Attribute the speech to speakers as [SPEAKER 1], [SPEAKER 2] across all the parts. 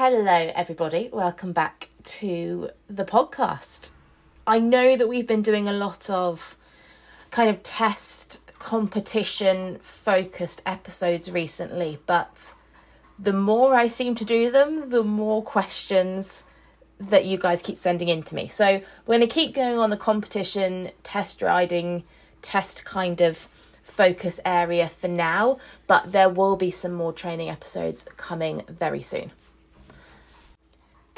[SPEAKER 1] Hello, everybody. Welcome back to the podcast. I know that we've been doing a lot of kind of test competition focused episodes recently, but the more I seem to do them, the more questions that you guys keep sending in to me. So we're going to keep going on the competition, test riding, test kind of focus area for now, but there will be some more training episodes coming very soon.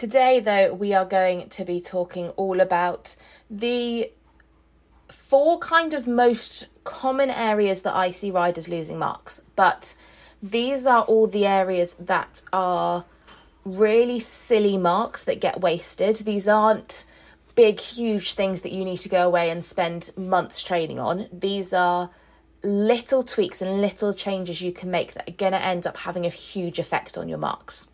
[SPEAKER 1] Today, though, we are going to be talking all about the four kind of most common areas that I see riders losing marks, but these are all the areas that are really silly marks that get wasted. These aren't big, huge things that you need to go away and spend months training on. These are little tweaks and little changes you can make that are going to end up having a huge effect on your marks.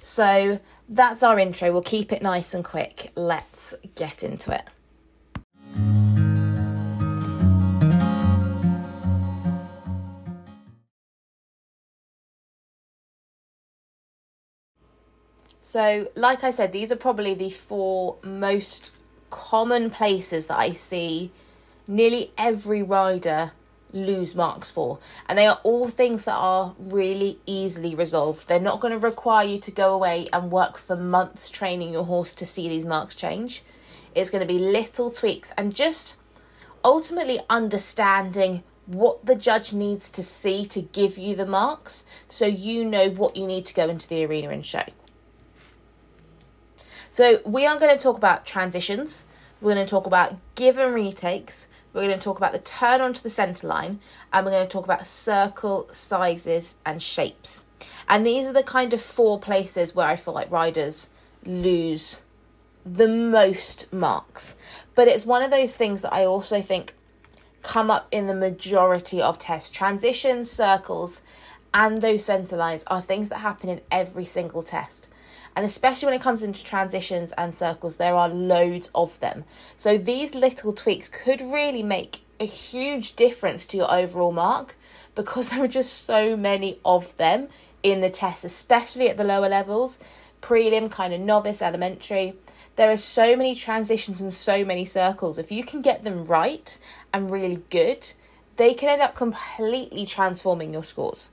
[SPEAKER 1] So that's our intro. We'll keep it nice and quick. Let's get into it. So, like I said, these are probably the four most common places that I see nearly every rider lose marks for. And they are all things that are really easily resolved. They're not going to require you to go away and work for months training your horse to see these marks change. It's going to be little tweaks and just ultimately understanding what the judge needs to see to give you the marks so you know what you need to go into the arena and show. So, we are going to talk about transitions, we're going to talk about give and retakes, we're going to talk about the turn onto the centre line, and we're going to talk about circle sizes and shapes. And these are the kind of four places where I feel like riders lose the most marks. But it's one of those things that I also think come up in the majority of tests. Transitions, circles, and those centre lines are things that happen in every single test. And especially when it comes into transitions and circles, there are loads of them. So these little tweaks could really make a huge difference to your overall mark because there are just so many of them in the test, especially at the lower levels prelim, kind of novice, elementary. There are so many transitions and so many circles. If you can get them right and really good, they can end up completely transforming your scores.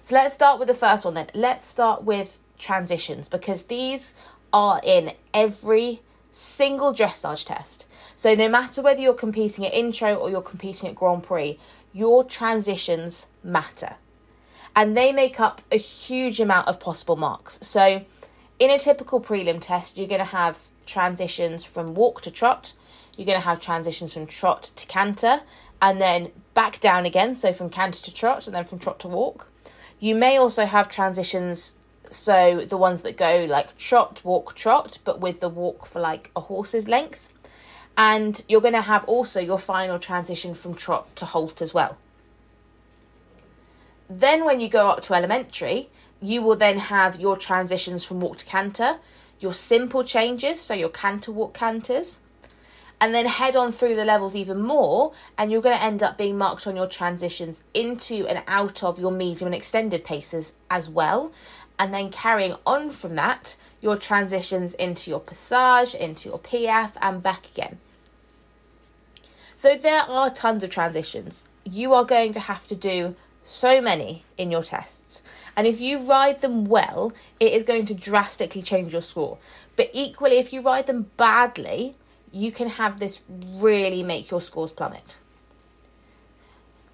[SPEAKER 1] So let's start with the first one then. Let's start with transitions because these are in every single dressage test. So no matter whether you're competing at intro or you're competing at Grand Prix, your transitions matter. And they make up a huge amount of possible marks. So in a typical prelim test, you're going to have transitions from walk to trot, you're going to have transitions from trot to canter, and then back down again, so from canter to trot and then from trot to walk. You may also have transitions, so the ones that go like trot, walk, trot, but with the walk for like a horse's length. And you're going to have also your final transition from trot to halt as well. Then, when you go up to elementary, you will then have your transitions from walk to canter, your simple changes, so your canter walk canters, and then head on through the levels even more, and you're going to end up being marked on your transitions into and out of your medium and extended paces as well. And then carrying on from that, your transitions into your passage, into your piaffe, and back again. So there are tons of transitions. You are going to have to do so many in your tests. And if you ride them well, it is going to drastically change your score. But equally, if you ride them badly, you can have this really make your scores plummet.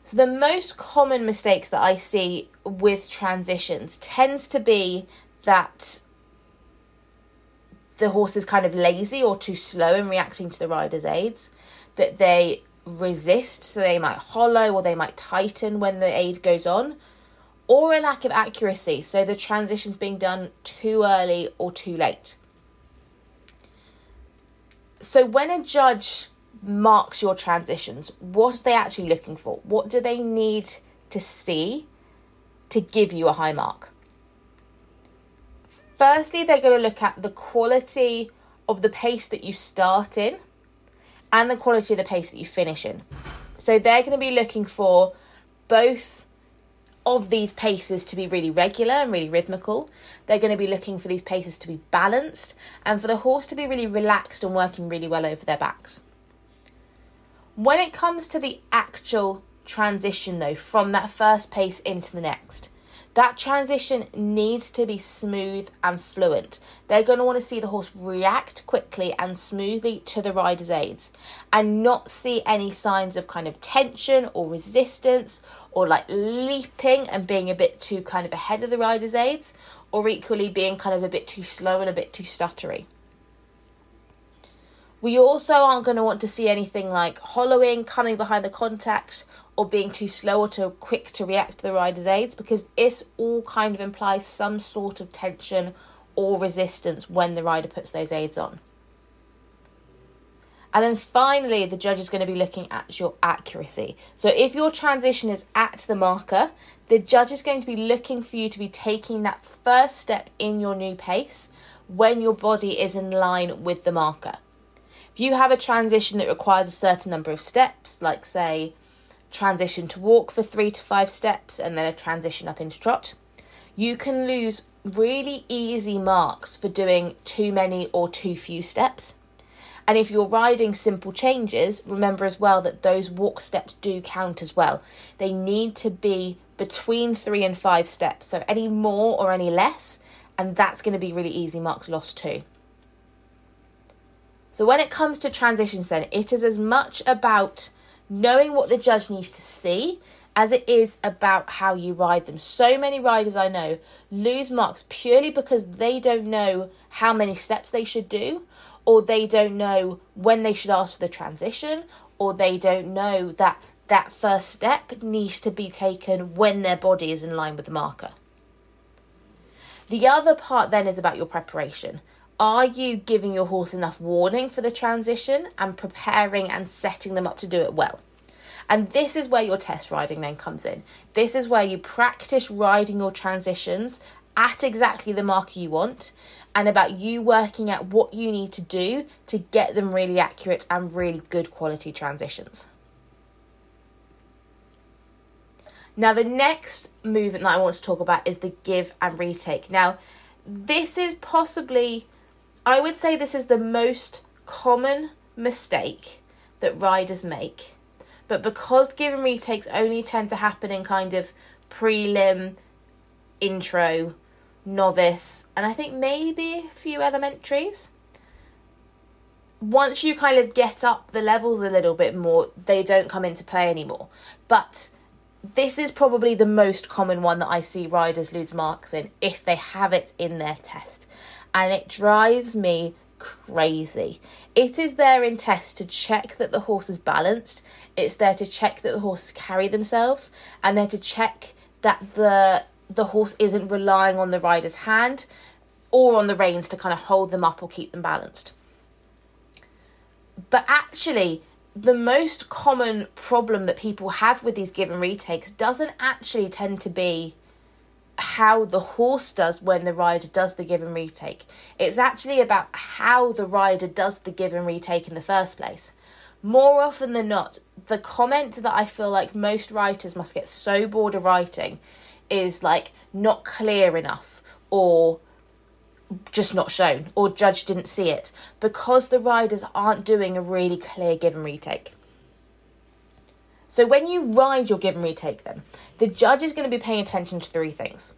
[SPEAKER 1] So, the most common mistakes that I see with transitions tends to be that the horse is kind of lazy or too slow in reacting to the rider's aids, that they resist, so they might hollow or they might tighten when the aid goes on, or a lack of accuracy, so the transition's being done too early or too late. So when a judge marks your transitions, what are they actually looking for? What do they need to see to give you a high mark? Firstly, they're going to look at the quality of the pace that you start in and the quality of the pace that you finish in. So they're going to be looking for both of these paces to be really regular and really rhythmical. They're going to be looking for these paces to be balanced and for the horse to be really relaxed and working really well over their backs. When it comes to the actual transition, though, from that first pace into the next, that transition needs to be smooth and fluent. They're going to want to see the horse react quickly and smoothly to the rider's aids and not see any signs of kind of tension or resistance or like leaping and being a bit too kind of ahead of the rider's aids or equally being kind of a bit too slow and a bit too stuttery. We also aren't going to want to see anything like hollowing, coming behind the contact, or being too slow or too quick to react to the rider's aids because this all kind of implies some sort of tension or resistance when the rider puts those aids on. And then finally, the judge is going to be looking at your accuracy. So if your transition is at the marker, the judge is going to be looking for you to be taking that first step in your new pace when your body is in line with the marker. If you have a transition that requires a certain number of steps, like say transition to walk for three to five steps, and then a transition up into trot. You can lose really easy marks for doing too many or too few steps. And if you're riding simple changes, remember as well that those walk steps do count as well. They need to be between three and five steps, so any more or any less, and that's going to be really easy marks lost too. So when it comes to transitions, then it is as much about knowing what the judge needs to see as it is about how you ride them. So many riders I know lose marks purely because they don't know how many steps they should do, or they don't know when they should ask for the transition, or they don't know that that first step needs to be taken when their body is in line with the marker. The other part then is about your preparation. Are you giving your horse enough warning for the transition and preparing and setting them up to do it well? And this is where your test riding then comes in. This is where you practice riding your transitions at exactly the marker you want and about you working out what you need to do to get them really accurate and really good quality transitions. Now, the next movement that I want to talk about is the give and retake. Now, this is possibly I would say this is the most common mistake that riders make. But because give and retakes only tend to happen in kind of prelim, intro, novice, and I think maybe a few elementaries. Once you kind of get up the levels a little bit more, they don't come into play anymore. But this is probably the most common one that I see riders lose marks in if they have it in their test and it drives me crazy. It is there in test to check that the horse is balanced. It's there to check that the horses carry themselves, and there to check that the the horse isn't relying on the rider's hand or on the reins to kind of hold them up or keep them balanced. But actually, the most common problem that people have with these give and retakes doesn't actually tend to be how the horse does when the rider does the give and retake. It's actually about how the rider does the give and retake in the first place. More often than not, the comment that I feel like most writers must get so bored of writing is like not clear enough or just not shown or judge didn't see it because the riders aren't doing a really clear give and retake. So when you ride your give and retake then, the judge is going to be paying attention to three things.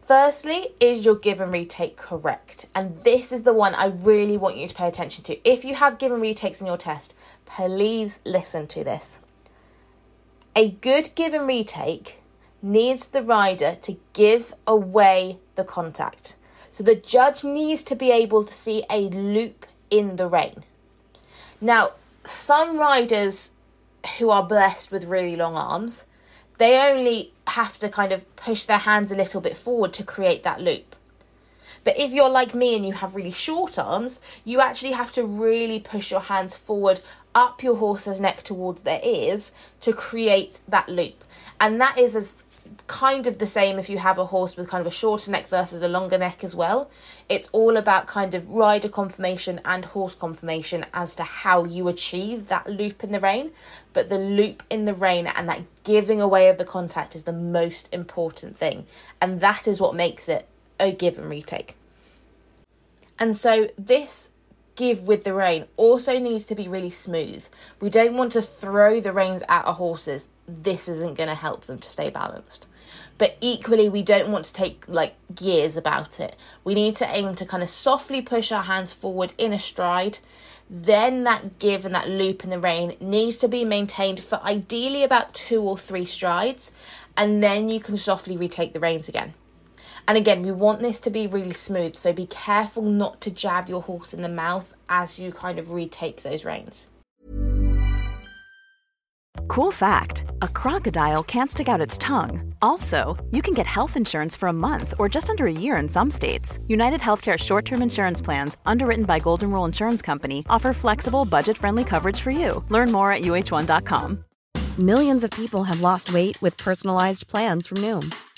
[SPEAKER 1] Firstly, is your give and retake correct? And this is the one I really want you to pay attention to. If you have give and retakes in your test, please listen to this. A good give and retake needs the rider to give away the contact. So the judge needs to be able to see a loop in the rein. Now, some riders who are blessed with really long arms, they only have to kind of push their hands a little bit forward to create that loop. But if you're like me and you have really short arms, you actually have to really push your hands forward up your horse's neck towards their ears to create that loop. And that is as kind of the same if you have a horse with kind of a shorter neck versus a longer neck as well. It's all about kind of rider conformation and horse conformation as to how you achieve that loop in the rein. But the loop in the rein and that giving away of the contact is the most important thing. And that is what makes it a give and retake. And so this give with the rein also needs to be really smooth. We don't want to throw the reins at our horses. This isn't going to help them to stay balanced but equally we don't want to take like gears about it. We need to aim to kind of softly push our hands forward in a stride. Then that give and that loop in the rein needs to be maintained for ideally about two or three strides, and then you can softly retake the reins again. And again, we want this to be really smooth, so be careful not to jab your horse in the mouth as you kind of retake those reins.
[SPEAKER 2] Cool fact a crocodile can't stick out its tongue. Also, you can get health insurance for a month or just under a year in some states. United Healthcare short term insurance plans, underwritten by Golden Rule Insurance Company, offer flexible, budget friendly coverage for you. Learn more at uhone.com.
[SPEAKER 3] Millions of people have lost weight with personalized plans from Noom,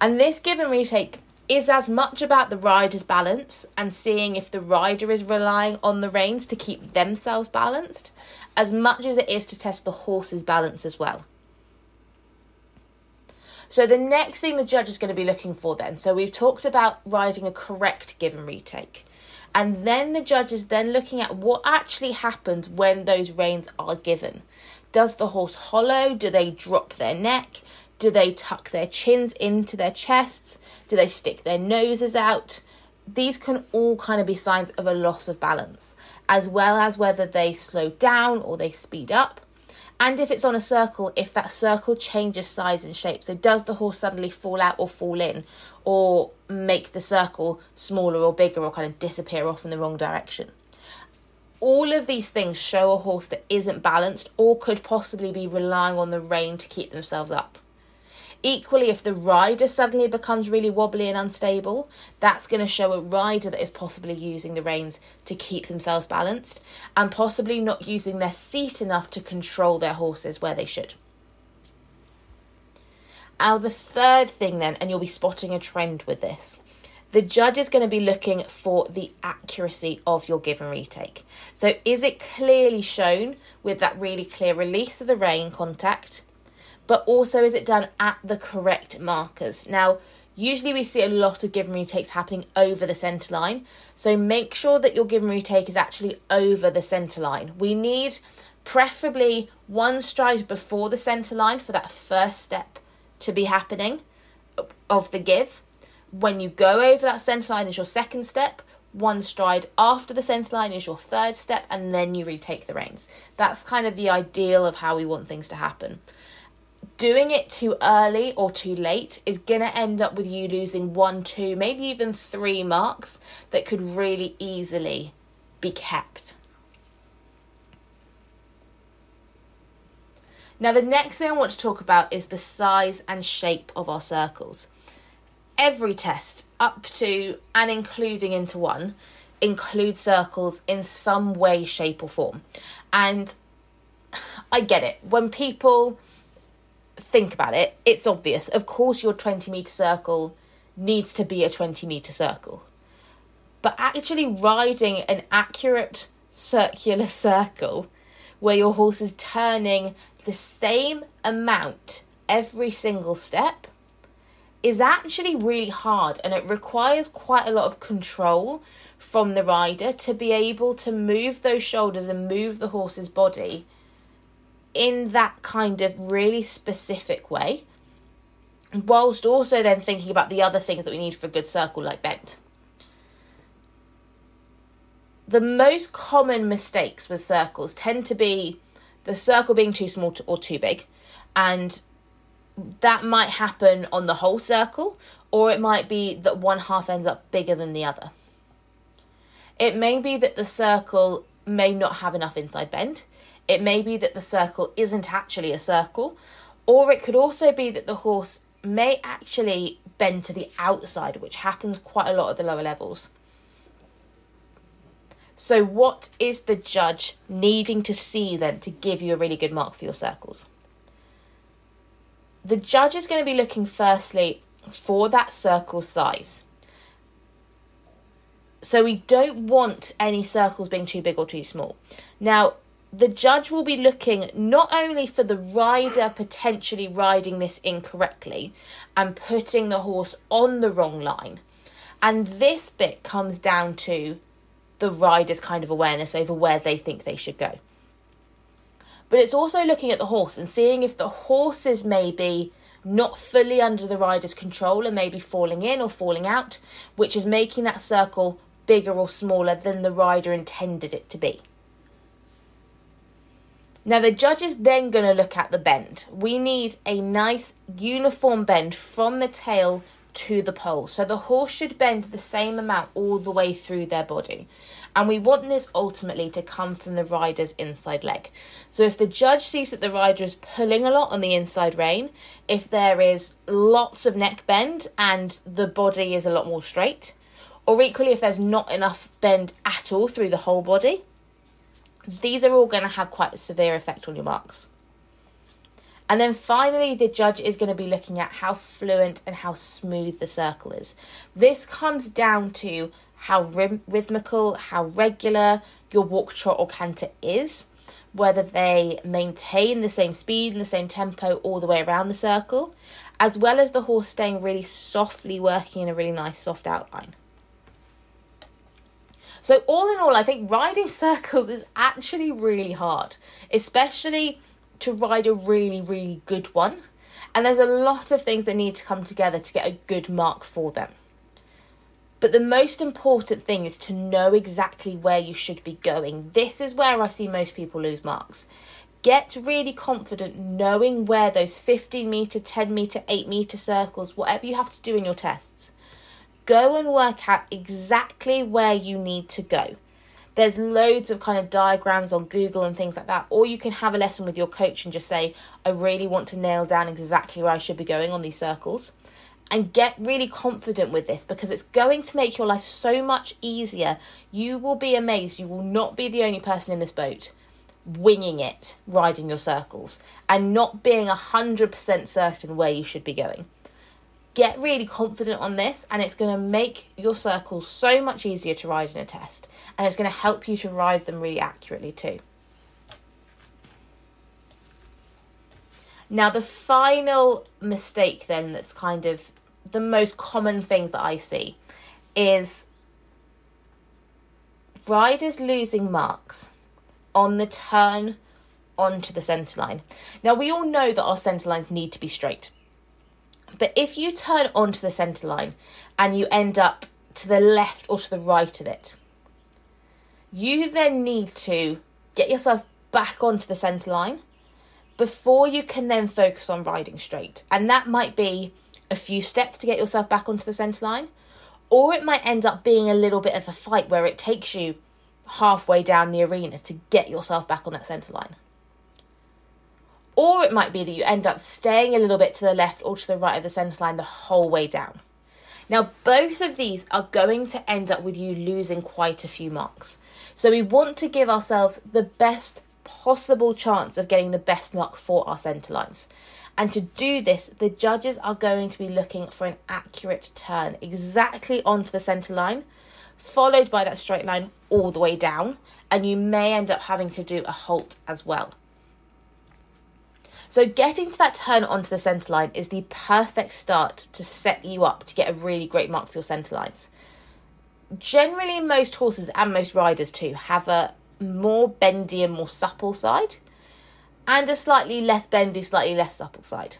[SPEAKER 1] And this give and retake is as much about the rider's balance and seeing if the rider is relying on the reins to keep themselves balanced, as much as it is to test the horse's balance as well. So, the next thing the judge is going to be looking for then, so we've talked about riding a correct give and retake. And then the judge is then looking at what actually happens when those reins are given. Does the horse hollow? Do they drop their neck? Do they tuck their chins into their chests? Do they stick their noses out? These can all kind of be signs of a loss of balance, as well as whether they slow down or they speed up. And if it's on a circle, if that circle changes size and shape. So, does the horse suddenly fall out or fall in, or make the circle smaller or bigger, or kind of disappear off in the wrong direction? All of these things show a horse that isn't balanced or could possibly be relying on the rein to keep themselves up. Equally, if the rider suddenly becomes really wobbly and unstable, that's going to show a rider that is possibly using the reins to keep themselves balanced and possibly not using their seat enough to control their horses where they should. Now, the third thing, then, and you'll be spotting a trend with this. The judge is going to be looking for the accuracy of your give and retake. So, is it clearly shown with that really clear release of the rein contact? But also is it done at the correct markers? Now, Usually, we see a lot of give and retakes happening over the centre line. So, make sure that your give and retake is actually over the centre line. We need preferably one stride before the centre line for that first step to be happening of the give. When you go over that centre line is your second step. One stride after the centre line is your third step, and then you retake the reins. That's kind of the ideal of how we want things to happen doing it too early or too late is going to end up with you losing one, two, maybe even three marks that could really easily be kept. Now, the next thing I want to talk about is the size and shape of our circles. Every test, up to and including Inter I, includes circles in some way, shape, or form. And I get it. When people think about it, it's obvious. Of course, your 20 meter circle needs to be a 20 meter circle. But actually, riding an accurate circular circle where your horse is turning the same amount every single step is actually really hard and it requires quite a lot of control from the rider to be able to move those shoulders and move the horse's body in that kind of really specific way, whilst also then thinking about the other things that we need for a good circle, like bent. The most common mistakes with circles tend to be the circle being too small or too big, and that might happen on the whole circle, or it might be that one half ends up bigger than the other. It may be that the circle may not have enough inside bend. It may be that the circle isn't actually a circle, or it could also be that the horse may actually bend to the outside, which happens quite a lot at the lower levels. So, what is the judge needing to see then to give you a really good mark for your circles? The judge is going to be looking firstly for that circle size. So, we don't want any circles being too big or too small. Now, the judge will be looking not only for the rider potentially riding this incorrectly and putting the horse on the wrong line, and this bit comes down to the rider's kind of awareness over where they think they should go. But it's also looking at the horse and seeing if the horse is maybe not fully under the rider's control and maybe falling in or falling out, which is making that circle bigger or smaller than the rider intended it to be. Now, the judge is then going to look at the bend. We need a nice uniform bend from the tail to the pole. So the horse should bend the same amount all the way through their body. And we want this ultimately to come from the rider's inside leg. So if the judge sees that the rider is pulling a lot on the inside rein, if there is lots of neck bend and the body is a lot more straight, or equally if there's not enough bend at all through the whole body, these are all going to have quite a severe effect on your marks. And then finally, the judge is going to be looking at how fluent and how smooth the circle is. This comes down to how rhythmical, how regular your walk, trot, or canter is, whether they maintain the same speed and the same tempo all the way around the circle, as well as the horse staying really softly working in a really nice soft outline. So, all in all, I think riding circles is actually really hard, especially to ride a really, really good one. And there's a lot of things that need to come together to get a good mark for them. But the most important thing is to know exactly where you should be going. This is where I see most people lose marks. Get really confident knowing where those 15 metre, 10 metre, 8 metre circles, whatever you have to do in your tests, go and work out exactly where you need to go. There's loads of kind of diagrams on Google and things like that, or you can have a lesson with your coach and just say, I really want to nail down exactly where I should be going on these circles. And get really confident with this because it's going to make your life so much easier. You will be amazed. You will not be the only person in this boat winging it, riding your circles, and not being 100% certain where you should be going get really confident on this and it's going to make your circles so much easier to ride in a test and it's going to help you to ride them really accurately too. Now, the final mistake then that's kind of the most common things that I see is riders losing marks on the turn onto the centre line. Now, we all know that our centre lines need to be straight. But if you turn onto the centre line and you end up to the left or to the right of it, you then need to get yourself back onto the centre line before you can then focus on riding straight. And that might be a few steps to get yourself back onto the centre line, or it might end up being a little bit of a fight where it takes you halfway down the arena to get yourself back on that centre line. Or it might be that you end up staying a little bit to the left or to the right of the centre line the whole way down. Now, both of these are going to end up with you losing quite a few marks. So, we want to give ourselves the best possible chance of getting the best mark for our centre lines. And to do this, the judges are going to be looking for an accurate turn exactly onto the centre line, followed by that straight line all the way down, and you may end up having to do a halt as well. So, getting to that turn onto the centre line is the perfect start to set you up to get a really great mark for your centre lines. Generally, most horses and most riders too have a more bendy and more supple side, and a slightly less bendy, slightly less supple side.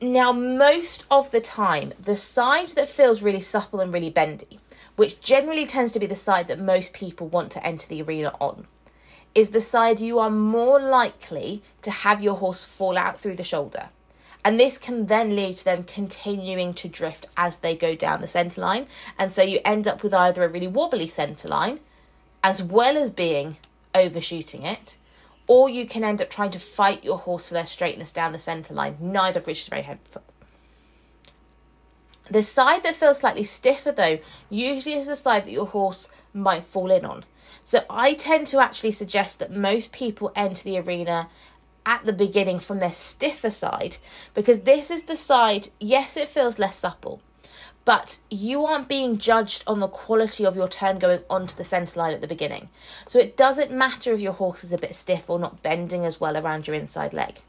[SPEAKER 1] Now, most of the time, the side that feels really supple and really bendy which generally tends to be the side that most people want to enter the arena on, is the side you are more likely to have your horse fall out through the shoulder. And this can then lead to them continuing to drift as they go down the centre line. And so you end up with either a really wobbly centre line, as well as being overshooting it, or you can end up trying to fight your horse for their straightness down the centre line, neither of which is very helpful. The side that feels slightly stiffer, though, usually is the side that your horse might fall in on. So I tend to actually suggest that most people enter the arena at the beginning from their stiffer side because this is the side, yes, it feels less supple, but you aren't being judged on the quality of your turn going onto the centre line at the beginning. So it doesn't matter if your horse is a bit stiff or not bending as well around your inside leg.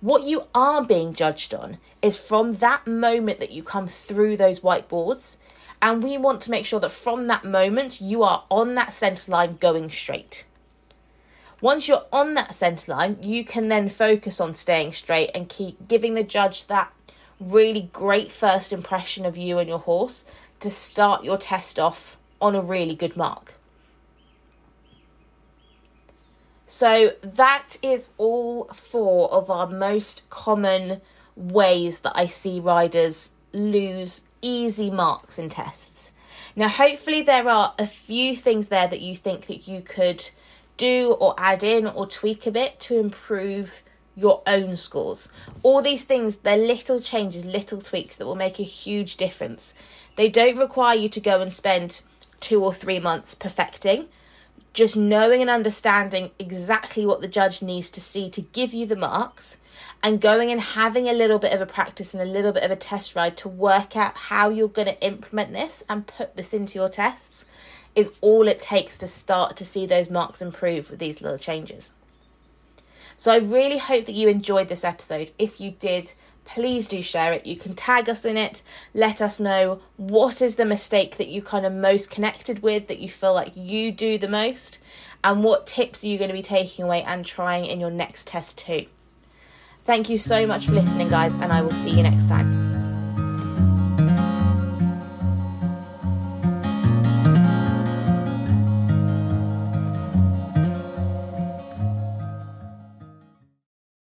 [SPEAKER 1] What you are being judged on is from that moment that you come through those whiteboards. And we want to make sure that from that moment you are on that centre line going straight. Once you're on that centre line, you can then focus on staying straight and keep giving the judge that really great first impression of you and your horse to start your test off on a really good mark. So that is all four of our most common ways that I see riders lose easy marks in tests. Now, hopefully, there are a few things there that you think that you could do or add in or tweak a bit to improve your own scores. All these things, they're little changes, little tweaks that will make a huge difference. They don't require you to go and spend two or three months perfecting just knowing and understanding exactly what the judge needs to see to give you the marks and going and having a little bit of a practice and a little bit of a test ride to work out how you're going to implement this and put this into your tests is all it takes to start to see those marks improve with these little changes. So I really hope that you enjoyed this episode. If you did, please do share it. You can tag us in it. Let us know what is the mistake that you kind of most connected with, that you feel like you do the most, and what tips are you going to be taking away and trying in your next test too. Thank you so much for listening, guys, and I will see you next time.